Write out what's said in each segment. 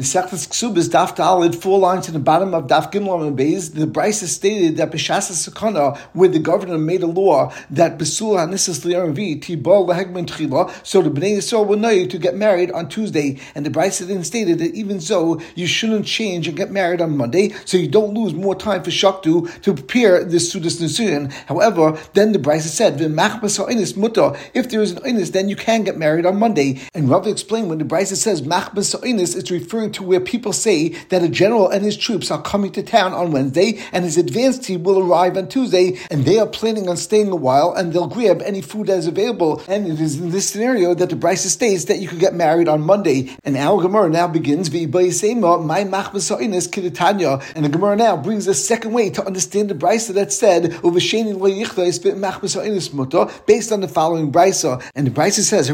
In Sechtes Ksubis, Daf Dalid, four lines in the bottom of Daf Gimel and Beis, the Brisa stated that B'Shasa Sakana, where the governor made a law that Besul Hanisas Liarvi, Tibol Lahegman Tchila, so the Bnei Yisrael will know you to get married on Tuesday. And the Brisa then stated that even so, you shouldn't change and get married on Monday, so you don't lose more time for Shaktu to prepare this Sudas Nisuyan. However, then the Brisa said, mutter, if there is an Inis, then you can get married on Monday. And Rav explained when the Brisa says Machbas Inis, it's referring to where people say that a general and his troops are coming to town on Wednesday and his advance team will arrive on Tuesday and they are planning on staying a while and they'll grab any food that is available. And it is in this scenario that the Brisa states that you could get married on Monday. And our Gemara now begins, my. And the Gemara now brings a second way to understand the Brisa that said, based on the following Brisa. And the Brisa says,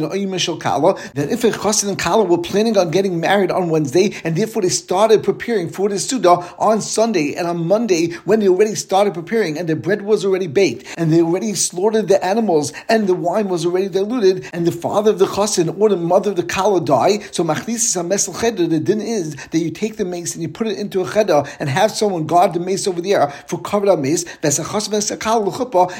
that if a chassid and kala were planning on getting married on Wednesday, and therefore they started preparing for the Suda on Sunday and on Monday, when they already started preparing and the bread was already baked, and they already slaughtered the animals, and the wine was already diluted, and the father of the chassid or the mother of the kala die, so machnisis mesel cheder, the din is that you take the mace and you put it into a cheder and have someone guard the mace over there for covered up mace,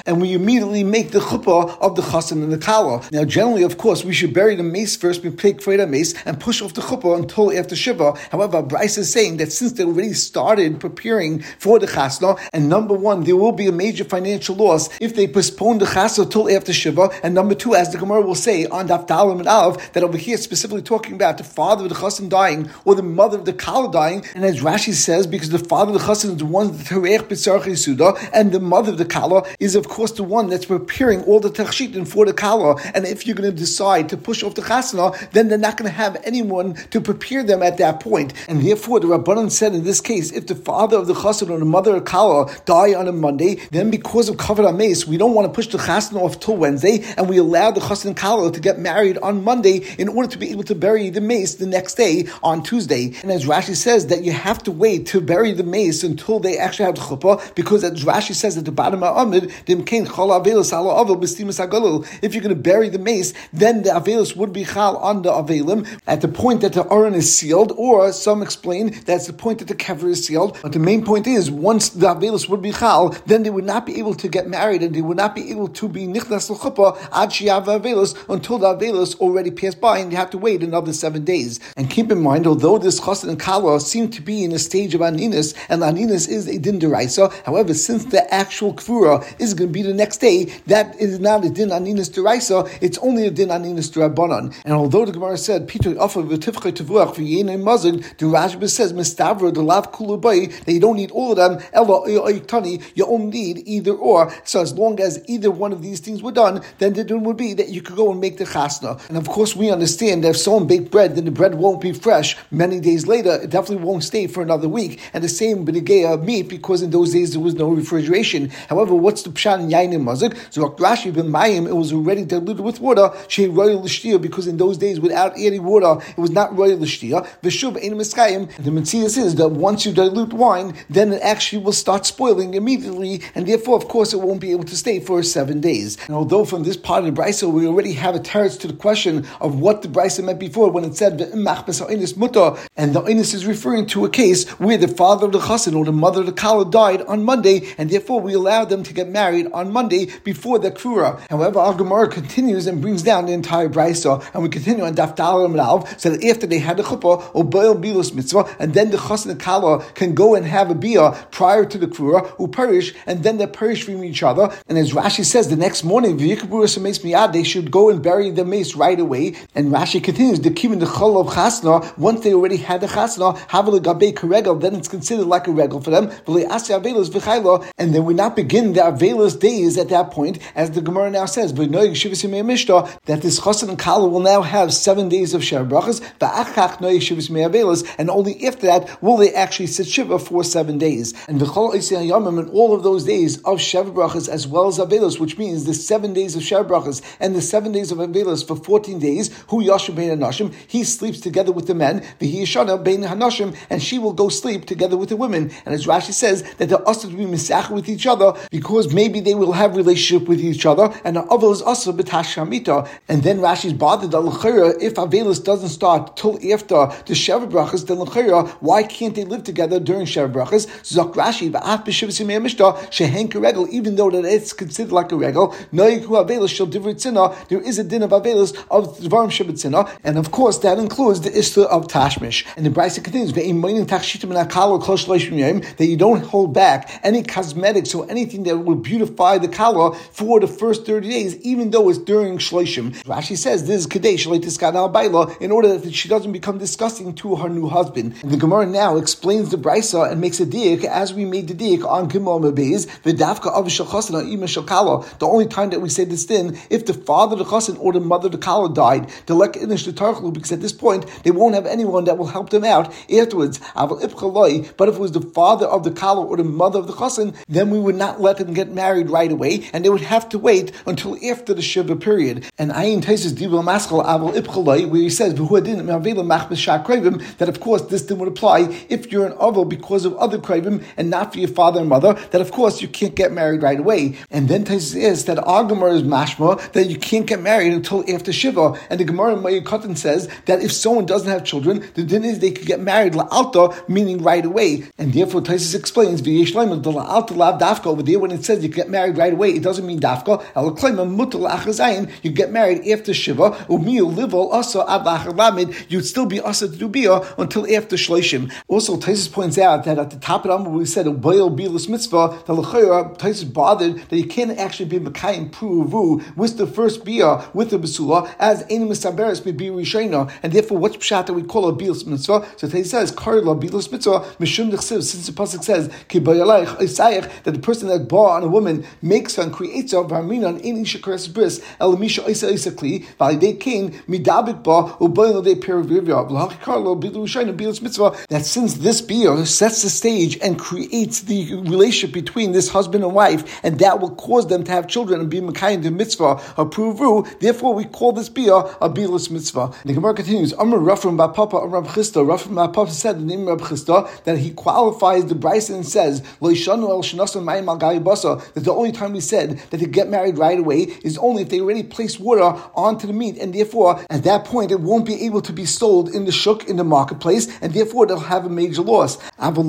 and we immediately make the chuppah of the chassid and the kala. Now, generally, of course, we should bury the mace first, we take Freda mace and push off the chuppah until after Shiva. However, Brisa is saying that since they already started preparing for the chasna, and number one, there will be a major financial loss if they postpone the chasna till after Shiva, and number two, as the Gemara will say on Daf Dalim and Av, that over here specifically talking about the father of the chassan dying or the mother of the kala dying, and as Rashi says, because the father of the chassan is the one that and the mother of the kala is of course the one that's preparing all the tachshitin for the kala, and if you're going to decide to push off the chasana, then they're not going to have anyone to prepare them at that point. And therefore, the Rabbanan said in this case, if the father of the chasana or the mother of kala die on a Monday, then because of covered amaze, we don't want to push the chasana off till Wednesday, and we allow the chasana and kala to get married on Monday in order to be able to bury the mace the next day on Tuesday. And as Rashi says, that you have to wait to bury the mace until they actually have the chuppah, because as Rashi says at the bottom of Amid, if you're going to bury the mace, then the Avelus would be chal on the Avelim at the point that the Aron is sealed, or some explain that's the point that the Kever is sealed. But the main point is, once the Avelus would be chal, then they would not be able to get married and they would not be able to be nichnas l'chuppah ad Avelus until the Avelus already passed by and you have to wait another seven days. And keep in mind, although this chassid and kala seem to be in a stage of aninas, and aninas is a din deraisa, however, since the actual kvura is going to be the next day, that is not a din aninas deraisa, it's only a din derabanan. And although the Gemara said, Peter offer v'tifchei tevuach v'yenei mazin, the Rashba says, Mistavra, the lav kulubai, that you don't need all of them, ella oiktani, you only need either or. So as long as either one of these things were done, then the din would be that you could go and make the chasna. And of course, we understand that if someone baked bread, then the bread won't be fresh many days later. It definitely won't stay for another week. And the same b'negea meat, because in those days there was no refrigeration. However, what's the pshat in yain mazik? So Rashi it was already diluted with water. Royal because in those days without any water, it was not royal l'shtia. V'shuv ein miskayim. The mitzvah is that once you dilute wine, then it actually will start spoiling immediately, and therefore, of course, it won't be able to stay for seven days. And although from this part of the brisa we already have a teretz to the question of what the brisa meant before when it said mutter, and the inus is referring to a case where the father of the chassan or the mother of the kala died on Monday, and therefore we allow them to get married on Monday before the kura. However, our Gemara continues and brings down the entire brisa, and we continue on Daf Dalam Rav, so that after they had the chuppah, or boil bilus mitzvah, and then the chas and the kala can go and have a bia prior to the kura, who perish, and then they perish from each other. And as Rashi says, the next morning, they should go and bury the mace right away. And Rashi continues, the kim the chol of chasna, once they already had the chasna, have a karegel, then it's considered like a regal for them. And then we not begin the avelus days at that point, as the Gemara now says, that this chas and kala will now have seven days of Sheva Brachas, and only after that will they actually sit Shiva for seven days. And and all of those days of Sheva Brachas as well as Avelos, which means the seven days of Sheva Brachas and the seven days of Avelos for 14 days, who Yashim Bein Hanashim, he sleeps together with the men, Vihi Yishana Bein Hanashim, and she will go sleep together with the women. And as Rashi says, that they're to be misach with each other because maybe they will have relationship with each other, and the other is also b'tash And then Rashi's bothered that if Avelis doesn't start till after the Sheva Brachas, then L'chayra, why can't they live together during Sheva Brachas? Zok Rashi, Ba'at B'Shiv Simei Mishta, Shehenk Regel, even though that it's considered like a regel, Noyiku Avelis shall divert there is a din of Avelis of Dvarim Shabbat and of course that includes the Isla of Tashmish. And the Brisa continues, that you don't hold back any cosmetics or anything that will beautify the kala for the first 30 days, even though it's during Shloshim. Rashi says this is Kadesh in order that she doesn't become disgusting to her new husband. And the Gemara now explains the Brisa and makes a diak as we made the diak on Gimel Mabez, Vidavka of The only time that we say this din, if the father the chasen or the mother the kala died, the lek inish the tarchlu, because at this point they won't have anyone that will help them out afterwards. But if it was the father of the kala or the mother of the chasen, then we would not let them get married right away, and they would have to wait until after the shiva period. And Ayin Taisis Dibel Maskal Aval Ipchalai, where he says that of course this thing would apply if you're an aval because of other kravim and not for your father and mother. That of course you can't get married right away. And then Taisis is that Agamar is mashma that you can't get married until after shiva. And the Gemara in says that if someone doesn't have children, the din is they could get married la'alta, meaning right away. And therefore Taisis explains v'yesh the la'alta lav dafka over there when it says you get married right away, it doesn't mean dafka. You get married after shiva. Umiyu livel asa ad You'd still be asa to do bia until after shloshim. Also, Taisus points out that at the top of the we said ubayil bilis mitzvah. The lechayra Taisus bothered that you can't actually be mekayim pruvu with the first bia with the besula as any misaberes be rishayna, and therefore what's pshat that we call a bilis mitzvah? So Taisus says karla bilis mitzvah mishum nechsiv since the pasuk says ki that the person that bought on a woman makes her and creates her v'arminan in ishakares bris elamisha isa kli v'alidei kain midabik ba uboyin de perivivya v'lachikarlo bilu shayna bilis mitzvah that since this beer sets the stage and creates the relationship between this husband and wife and that will cause them to have children and be mekayim the mitzvah a pruvu therefore we call this beer a bilis mitzvah. The Gemara continues Amr Rafram Papa Rab Chisda Rafram Papa said the name of Rab Chisda that he qualifies the Bryson and says Lo el that the only time we said that they get married right away is only if they already place water onto the meat, and therefore at that point it won't be able to be sold in the shuk in the marketplace, and therefore they'll have a major loss. However,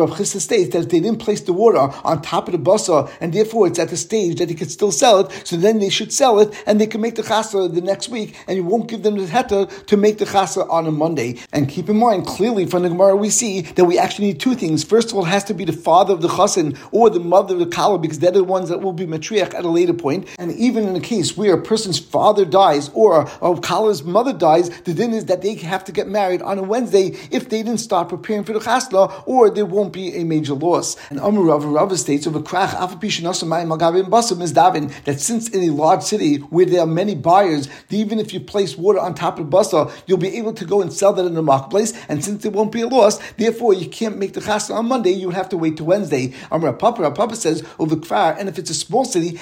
Rav Chisda states that if they didn't place the water on top of the basa, and therefore it's at the stage that they could still sell it, so then they should sell it, and they can make the chasa the next week, and you won't give them the heta to make the chasa on a Monday. And keep in mind, clearly from the Gemara we see that we actually need two things. First of all, it has to be the father of the chassan or the mother of the kala, because they're the ones that will be matriach at a later point. And even in a case where a person's father dies or a kala's mother dies, the din is that they have to get married on a Wednesday if they didn't start preparing for the chasla, or there won't be a major loss. And Amar Rav Rav states of a krach is davin that since in a large city where there are many buyers, even if you place water on top of basa, you'll be able to go and sell that in the marketplace. And since there won't be a loss, therefore you can't make the chasla on Monday. You have to wait to Wednesday. Amar Papa Papa says over and if it's a small city,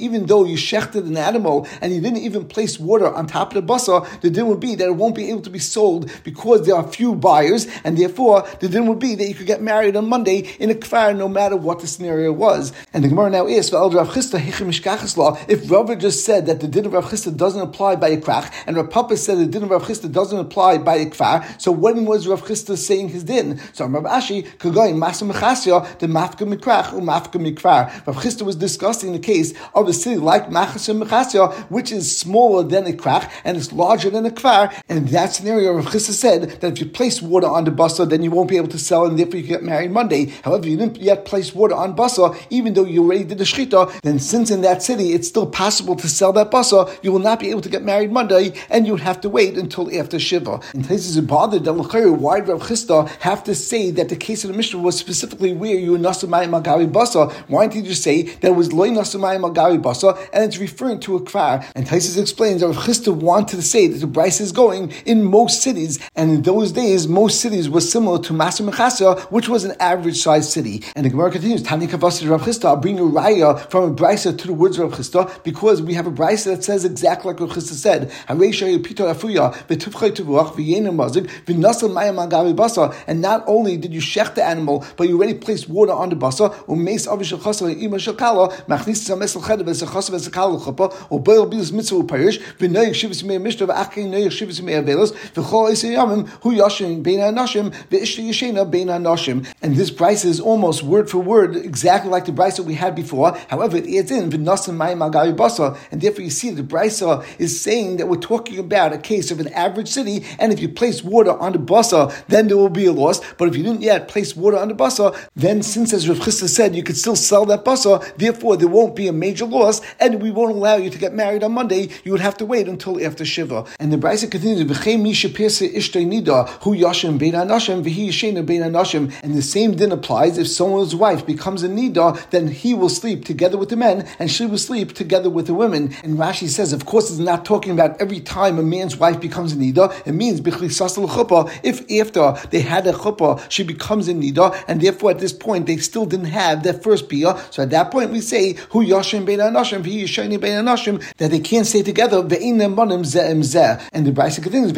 even though you shechted an animal and you didn't even place water on top of the basa, the din would be that it won't be able to be sold because there are few buyers, and therefore the din would be that you could get married on Monday in a kfar no matter what the scenario was. And the Gemara now is, if Rav just said that the din of Rav Chisda doesn't apply by a krach, and Rav Papa said the din of Rav Chisda doesn't apply by a kfar, so when was Rav Chisda saying his din? So Rav Ashi, Kagoyin, Masa Mechasya, the Mafka Mikrach, or Mafka Mikvar. Rav Chisda was discussing the case of a city like Masa Mechasya, which is smaller than a krach and it's larger than a kvar. And in that scenario, Rav Chisda said that if you place water on the basa, then you won't be able to sell, and therefore you get married Monday. However, you didn't yet place water on basa, even though you already did the shchita. Then, since in that city it's still possible to sell that basa, you will not be able to get married Monday, and you would have to wait until after shiva. In places it bothered that why did Rav Chisda have to say that the case of the Mishnah was specifically where you were nasamayim magavi basa? Why didn't you just say that it was loy nasamayim magavi basa, and it's referring to a kvar? And Taisus explains that Rav Chisda wanted to say that the Brisa is going in most cities, and in those days, most cities were similar to Masa Mechasya, which was an average sized city. And the Gemara continues, Tani Kavasi Rav Chisda, I'll bring a raya from a Brysa to the words of Rav Chisda, because we have a Brysa that says exactly like Rav Chisda said, and not only did you shech the animal, but you already placed water on the basa, noyich shivas mei avelos v'chol esayamim hu yashin bein ha'nashim v'ishta yashena bein ha'nashim and this price is almost word for word exactly like the price that we had before however it adds in v'nasim mayim al basa and therefore you see the brisa is saying that we're talking about a case of an average city and if you place water on the basa then there will be a loss. But if you didn't yet place water on the basa then since as Rav Chisda said you could still sell that basa therefore there won't be a major loss and we won't allow you to get married on Monday. You would have to wait until after Shiva. And the brisa continues who yashim bein anashim v'hi yishena bein anashim. And the same din applies. If someone's wife becomes a nida then he will sleep together with the men and she will sleep together with the women. And Rashi says of course it's not talking about every time a man's wife becomes a nida. It means if after they had a chuppah she becomes a nida and therefore at this point they still didn't have their first bia so at that point we say who yashim bein anashim v'hi yishena bein anashim that they can't stay together and the Brisa continues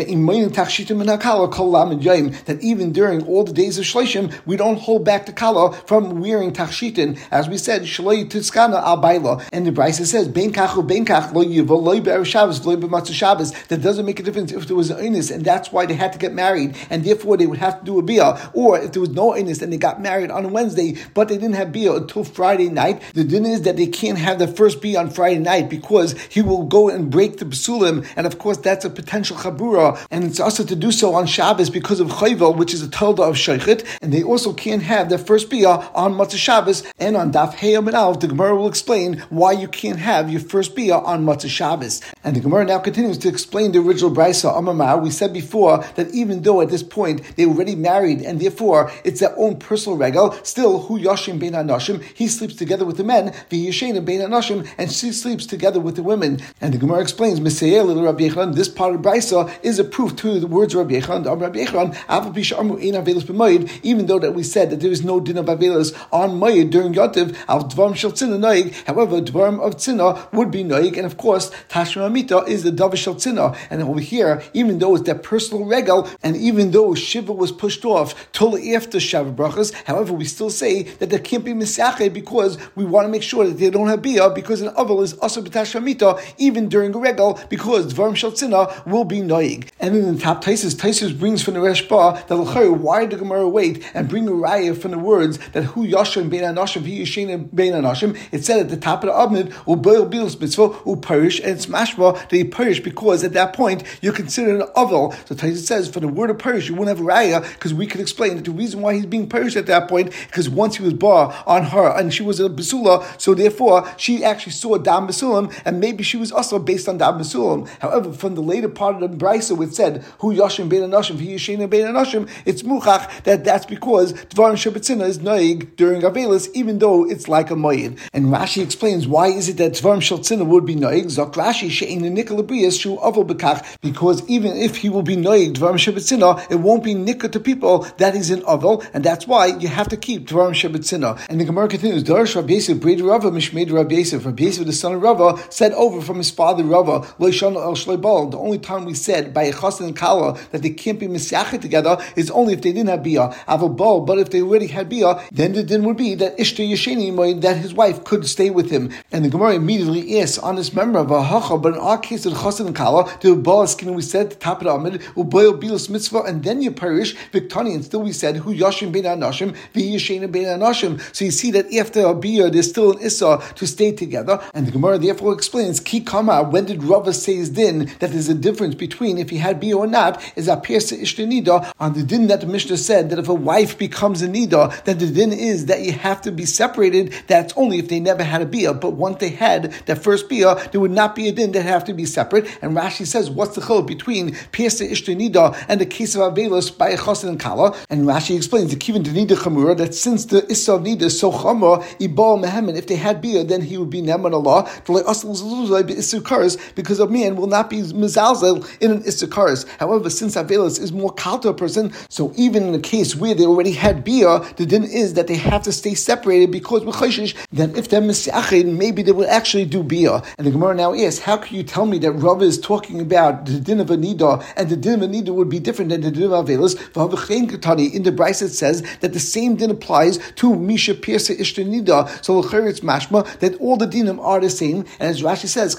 that even during all the days of Shloshim, we don't hold back the kala from wearing tachshitin. As we said, shloi tiskana al baila. And the Brisa says, ben kachu ben kach lo yiva lo be'er Shabbos lo b'matzah Shabbos. That doesn't make a difference if there was an illness, and that's why they had to get married, and therefore they would have to do a bia. Or if there was no illness and they got married on a Wednesday, but they didn't have bia until Friday night, the din is that they can't have the first bia on Friday night because he will go and break the basulim, and of course that's a potential chabura, and it's also to do so on Shabbos because of chayvel, which is a tolda of shaychit, and they also can't have their first bia on Matzah Shabbos, and on Daf Heyam and Alf, the Gemara will explain why you can't have your first bia on Matzah Shabbos. And the Gemara now continues to explain the original brisa Amamar. We said before that even though at this point they already married, and therefore it's their own personal regal, still hu yashim bein anashim, he sleeps together with the men, the bein anashim, and she sleeps together with the women. And the Gemara explains, Misayel Rabbi Yechon, this part of Brisa is a proof to the words of Rabbi Yechon. Even though that we said that there is no din of Avelis on Mayid during Yotiv, however, Dvarim of Tzina would be Noig, and of course, Tashma Amita is the Davar Shel Tzina. And over here, even though it's that personal regal, and even though Shiva was pushed off till after Sheva Brachas, however, we still say that there can't be Misacheh because we want to make sure that they don't have Bia, because an Aval is also B'Tashma Amita, even during a regal, because Dvarim Shel Tzina will be Noig. And in the top Taisus, Taisus brings from the Reshba that why did the Gemara wait and bring a raya from the words that Hu Yashim Bein Anashim, He Yishena Bein Anashim? It said at the top of the Abnid, Ubil Bilos Mitzvah, perish, and it's mashma that he perished because at that point you're considered an Avel. So Taisus says, for the word of perish, you wouldn't have raya because we could explain that the reason why he's being perished at that point because once he was bar on her and she was a Basula, so therefore she actually saw Dam Basulam and maybe she was also based on Dam Basulam. However, from the later part of the Brisa, it said, Hu Yashim Bein Anashim, He Bein Anashim, it's muchach that that's because Dvarim Shabbatzina is noig during Avelis, even though it's like a moyed. And Rashi explains why is it that Dvarim Shabbatzina would be noig? Zok Rashi she'in nikolabrias shu aval bekach, because even if he will be noig Dvarim Shabbatzina, it won't be nikah to people that is in aval, and that's why you have to keep Dvarim Shabbatzina. And the Gemara continues, Darash Rabbi Yosef, Breda Rava, Mishmed Rabbi Yosef, Rabbi Yosef, the son of Rava, said over from his father Rava, Loishon el Shleibal. The only time we said by a and kala that they can't be misyachet together is only if they didn't have bia. Avabal, but if they already had bia, then the din would be that ishta yesheni that his wife could stay with him. And the Gemara immediately asks on this member of a hacha, but in our case of chassan and kala, the bala skin we said the top the amid uboil bilos mitzvah, and then you perish victani, and still we said who yashim ben anashim v'yeshena ben anashim. So you see that after a bia, there's still an issa to stay together, and the Gemara therefore explains ki kama. When did Rava say his din that there's a difference between if he had bia or not? Is a pierce ishtenida on the din that the Mishnah said that if a wife becomes a nida, then the din is that you have to be separated. That's only if they never had a bia. But once they had that first bia, there would not be a din that have to be separate. And Rashi says, what's the chil between Piesa Ishta Nida and the case of Avelos by Chosin and Kala? And Rashi explains the Kivin Nida Chamura that since the Issa of Nida is so Chamra, Ibal Mehemen, if they had bia, then he would be Neman Allah, because a man will not be Mizalzel in an Issachars. However, since Avelos is more Kalta person, so even in a case where they already had bia, the din is that they have to stay separated because then if they're misyachin, maybe they will actually do bia. And the Gemara now asks, how can you tell me that Rav is talking about the din of Anida, and the din of Anida would be different than the din of Avelis? In the Brisa it says that the same din applies to Misha Pirsa Ishtanida, So it's mashma that all the dinim are the same. And as Rashi says,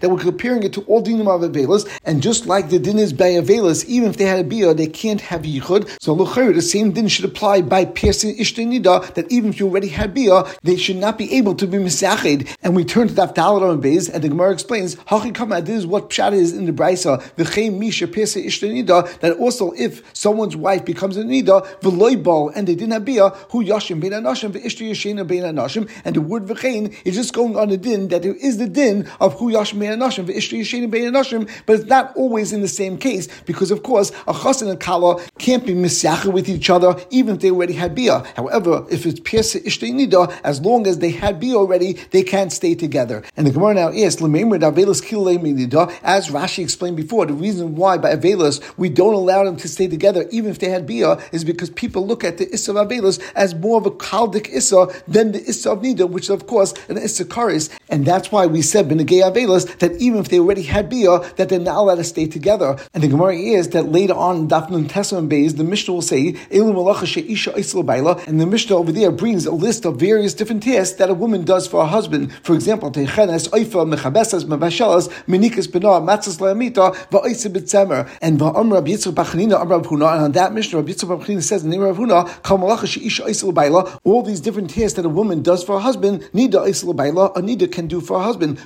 that we're comparing it to all dinim of avelis, and just like the din is by avelis, even if they had a bia, they can't have yichud. So the same din should apply by piercing ishtenida, that even if you already had bia, they should not be able to be misached. And we turn to Dalit on Beis, and the Gemara explains, this is what Pshat is in the Brisa, V'chein misha pierce ishtenida, that also if someone's wife becomes a nida, v'loibal, and they didn't have bia, who yashim bein anashim, v'ishtu yashena bein anashim, and the word v'chein is just going on the din, that there is the din of who yashim bein anashim, v'ishtu yashena bein anashim, but it's not always in the same case, because of course, a chas and kala can't be misyacha with each other, even if they already had bia. However, if it's pierce ishtu nida, as long as they had bia already, they can't stay together. And the Gemara now asks, as Rashi explained before, the reason why by Avelis we don't allow them to stay together, even if they had bia, is because people look at the Issa of As more of a Kaldik Issa than the Issa of Nida, which is of course an Issa Karis. And that's why we said Benegay Avelis that even if they already had bia, that they're not allowed to stay together. And the Gemara is that later on Dafnun Tesman Beis, the Mishnah will say, and the Mishnah over there brings a list of various different tasks that a woman does for a husband. For example, Techenes, Oifa, Mechabesas, Mavashalas, Menikas Bena, Matzas Laamita, Va'isa B'tzemer. And Va'am Rabbi Yitzchak Bachanina, Am and on that Mishnah, Rabbi Yitzchak Bachanina says in the name of Kal Malacha all these different tasks that a woman does for a husband, Nida Isla a Nida can do for a husband.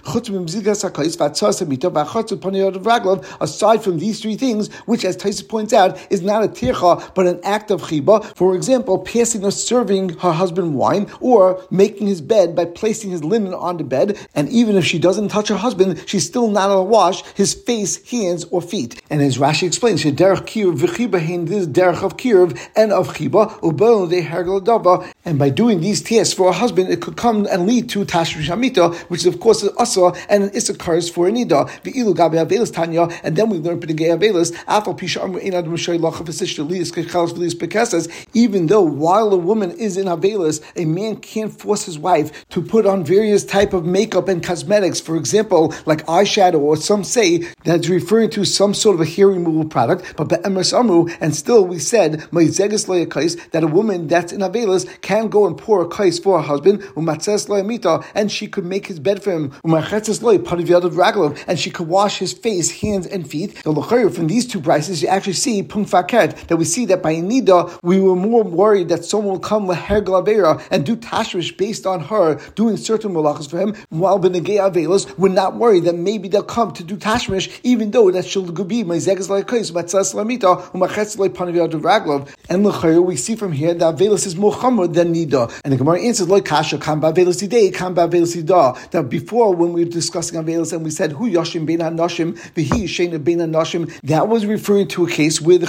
Aside from these three things, which as Taisa points out, is not a tircha, but an act of chiba. For example, passing or serving her husband wine, or making his bed by placing his linen on the bed, and even if she doesn't touch her husband, she's still not allowed to wash his face, hands, or feet. And as Rashi explains, this derech of kiruv and of chiba And by doing these tests for a husband, it could come and lead to tashmish hamita, which is of course an asa and an issachars for a nida. V'ilu gabe avelis tanya, and then we learn p'negei avelis afal pisha amru einad m'shay lachav v'sish liyis kechalas v'liyis pekesas. Even though while a woman is in avelis, a man can't force his wife to put on various type of makeup and cosmetics. For example, like eyeshadow, or some say that's referring to some sort of a hair removal product. But be'emes amru, and still we said that a woman that's in avelis can go and pour a kais for her husband and she could make his bed for him and she could wash his face, hands, and feet. From these two prices, you actually see that we see that by nida we were more worried that someone will come leher glavera and do tashmish based on her doing certain malachas for him, while benegay avelis we're not worried that maybe they'll come to do tashmish even though that she'll be my zegas like kais. And we see from here that avelis is more chamor than nida. And the Gemara answers like kasha kam ba'avelis idei kam ba'avelis ida. Now before when we were discussing avelis and we said who yashim bein hanoshim v'hi sheina bein hanoshim that was referring to a case where the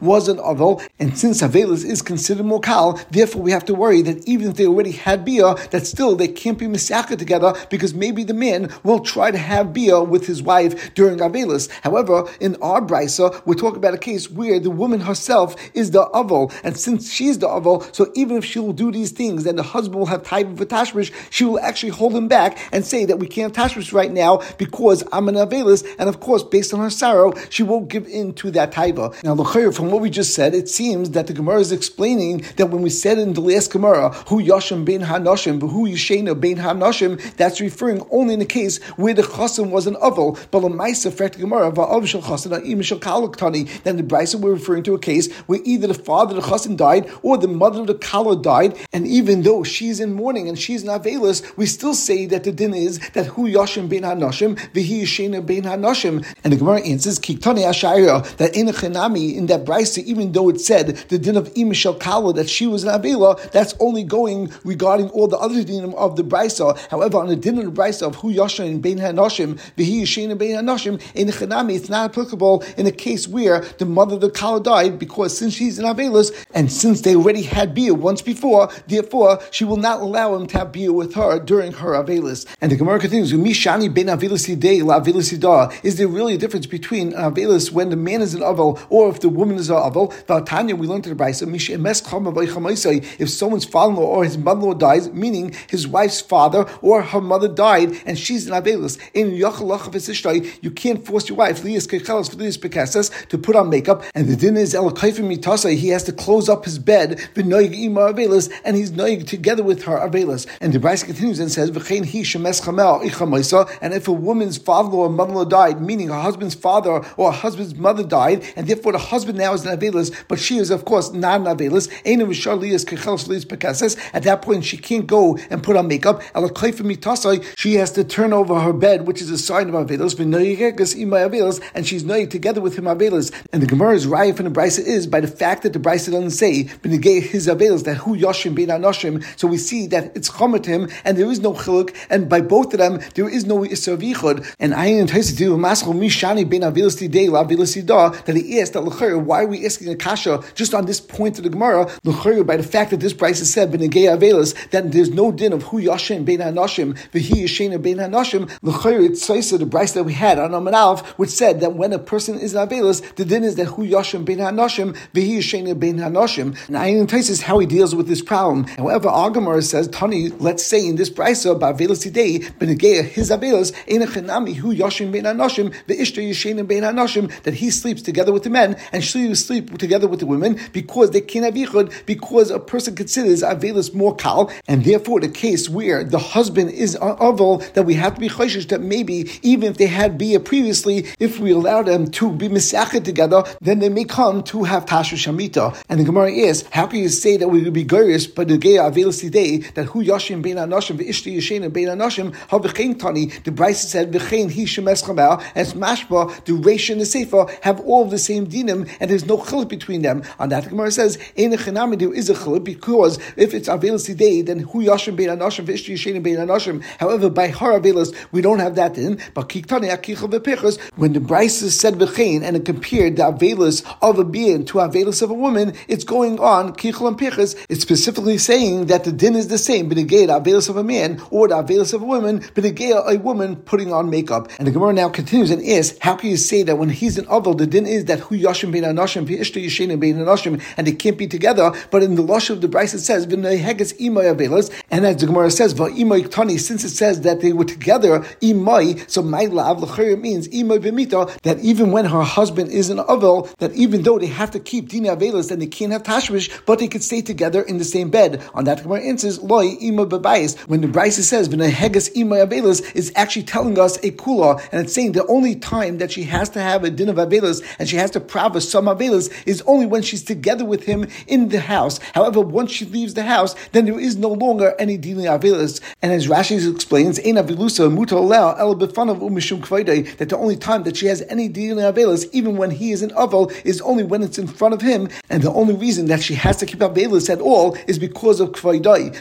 was an avel and since avelis is considered mokal therefore we have to worry that even if they already had bia that still they can't be misaka together because maybe the man will try to have bia with his wife during avelis. However, in our brisa we're talking about a case where the woman herself is the avel, and since she's the so even if she will do these things and the husband will have of a tashmish, she will actually hold him back and say that we can't tashmish right now because I'm an avelis, and of course, based on her sorrow, she won't give in to that taiva. Now, from what we just said, it seems that the Gemara is explaining that when we said in the last Gemara, who Yashim ben Hanoshim, who Yishena ben Hanoshim, that's referring only in the case where the chasim was an avel, but the Maisa, Gemara, then the Brisa we're referring to a case where either the father the chassan died or the mother of the kala died, and even though she's in mourning and she's not veilous, we still say that the din is that hu yashim ben hanoshim v'hi yishena ben hanoshim. And the Gemara answers kiktani ashayra that in a chenami in that Brisa, even though it said the din of imishel kala that she was an avela, that's only going regarding all the other dinim of the Brisa. However, on the din of the Brisa of hu yashim ben hanoshim v'hi yishena ben hanoshim in chenami, it's not applicable in a case where the mother of the kala died because since she's an Avelis and since they already had beer once before, therefore she will not allow him to have beer with her during her Avelis. And the Gemara continues, Mishani ben Avelis la Avelis Is there really a difference between Avelis when the man is an Avel or if the woman is an Avel? Tanya, we learned in the Brisa, if someone's father-in-law or his mother-in-law dies, meaning his wife's father or her mother died and she's an Avelis, in you can't force your wife, to put on makeup, and the din is he has to close up his bed, and Avelis, and he's noig together with her Avelis. And the Brisa continues and says, V'chein he shemes chamel and if a woman's father or mother-in-law died, meaning her husband's father or her husband's mother died, and therefore the husband now is an Avelis, but she is of course not an Avelis, at that point she can't go and put on makeup. She has to turn over her bed, which is a sign of Avelis, and she's noig together with him Avelis. And the Gemara's riot from the Brisa is by the fact that the Brisa doesn't say his Avelis that who Yoshim bein Anoshim. So we see that it's chomet him, and there is no chiluk, and by both of them there is no isser vichud. And I entice to do maschol mishani bein Avelis today la Avelis that he asked that l'chayr why are we asking a kasha just on this point of the Gemara l'chayr by the fact that this Brisa said benegay Avelis that there's no din of who Yoshim bein Anoshim v'hi yishena bein Anoshim l'chayr it's the Brisa that we had on Amalaf which said that when a person is an Avelis the din is that who Yoshim bein Anoshim v'hi yishena bein Anoshim. And I entices how he deals with this problem. However, Agamar says, Tani, let's say in this brisa about Avelis today, Benegeya, his Avelis, Enachanami, who Yashim ben Anoshim, the Ishta Yeshenim ben Anoshim, that he sleeps together with the men and she sleep together with the women because they can't have because a person considers Avelis more kal, and therefore the case where the husband is oval, that we have to be chayshish that maybe even if they had bia previously, if we allow them to be misachet together, then they may come to have tashu shamita. And the Gemara is, how can you say that we would be gurious, but the gay avelis today that who yashim bein anoshim ve'ishti yashin bein anoshim ha v'chein tani. The Brisa said v'chein he shemes chamal as mashba the Reish and the Sefer have all the same dinim and there's no chiluk between them. On that the Gemara says in a chenami there is a chiluk because if it's avelis today then who yashim bein anoshim ve'ishti yashin bein anoshim. However, by har avelis we don't have that in. But kiktani akicha v'pechus when the Brisa said v'chein and it compared the avelis of a being to avelis of a woman, it's going on kichel and pichas. It's specifically saying that the din is the same, benegay the of a man or the avelis of a woman, benegay a woman putting on makeup. And the Gemara now continues and asks, how can you say that when he's an avel, the din is that hu yashim bein anoshim v'ishta yishenim bein anoshim, and they can't be together. But in the lush of the Brisa it says v'neheges imay avelis, and as the Gemara says v'imay tani, since it says that they were together imay, so my lav l'chayr means imay v'mita that even when her husband is an avel, that even though they have to keep dina avelis, and they can't have tashmish, but they could stay together in the same bed. On that Gemara answers, loy ima bebayis. When the Brisa says, v'neheges ima avelis, is actually telling us a kula, and it's saying the only time that she has to have a din of avelis, and she has to prava some avelis, is only when she's together with him in the house. However, once she leaves the house, then there is no longer any din of avelis. And as Rashi explains, ein avilusa muta el befanav umishum that the only time that she has any din of avelis, even when he is an avel, is only when it's in front of him, and the only reason that she has to keep up Avelis at all is because of Kvaidai.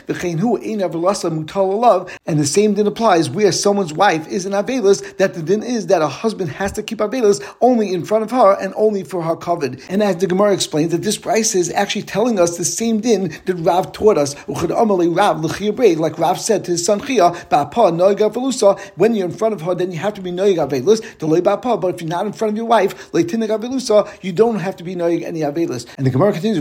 And the same din applies where someone's wife is an Avelis, that the din is that a husband has to keep Avelis only in front of her and only for her covered. And as the Gemara explains, that this price is actually telling us the same din that Rav taught us. Like Rav said to his son Chia, when you're in front of her, then you have to be Noig Avelis, but if you're not in front of your wife, you don't have to be Noig any Avelis. And the Gemara continues,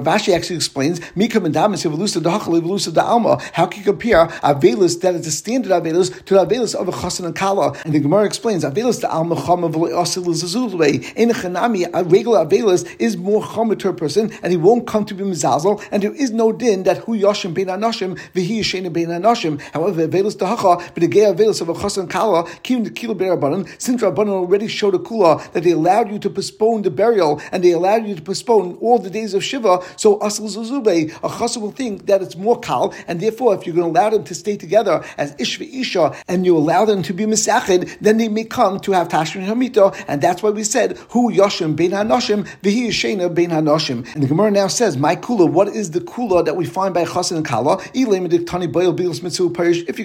Ravashi, actually explains, Mika Mendamis, Evolusa Dachal, Evolusa da Alma. How can you compare Avelis that is a standard Avelis to the Avelis of a Chasan and Kala? And the Gemara explains, Avelis da Alma Chama Zazulwe. In Chanami, a regular Avelis is more Chama to a person, and he won't come to be Mizazel, and there is no din that Hu Yoshim Ben Anoshim, Vihi Yeshena Ben Anoshim. However, Avelis da Hacha, but the gay Avelis of a Chasan and Kala, Kim the Kilo Berabanan, since Rabbanan already showed a Kula that they allowed you to postpone the burial, and they allowed you to postpone all the days of Shiva, so Asl Zuzube, a chassid will think that it's more kal, and therefore, if you're going to allow them to stay together as Ish Isha, and you allow them to be Misachid, then they may come to have Tashrin Hamito, and that's why we said, Hu Yoshim Bein HaNoshim, Vihi Yeshena Bein HaNoshim. And the Gemara now says, My Kula, what is the Kula that we find by chassid and Kala? If you're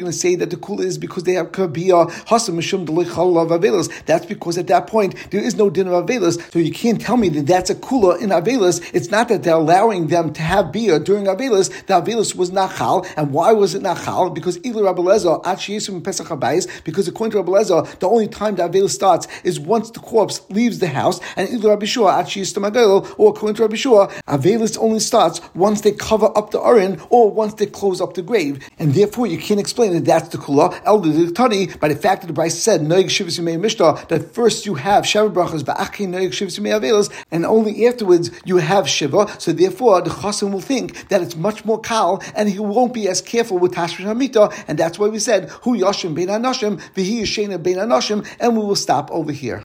going to say that the Kula is because they have Kabiyah, Hasim Mishum Avelis, that's because at that point, there is no din of Avelis, so you can't tell me that that's a Kula in Avelis. It's not that they're allowing them to have beer during Avelis. The Avelis was Nachal. And why was it Nachal? Because Ilir Rabelezer, Achiyesum Pesach Habayis, because according to Rabelezer, the only time the Avelis starts is once the corpse leaves the house. And Ilir Rabbi Shua, Achiyesum or according to Rabbi Shua, Avelis only starts once they cover up the urn or once they close up the grave. And therefore, you can't explain that that's the Kula. Elder Tani, by the fact that the Brisa said, Noig Shivas Mishnah, that first you have Sheva Brachas, and only afterwards you have Shiva. So therefore, the Chasim will think that it's much more kal, and he won't be as careful with Tashmish Hamita, and that's why we said, Hu Yashim Bein Anashim, Vihi Yeshena Bein Anashim, and we will stop over here.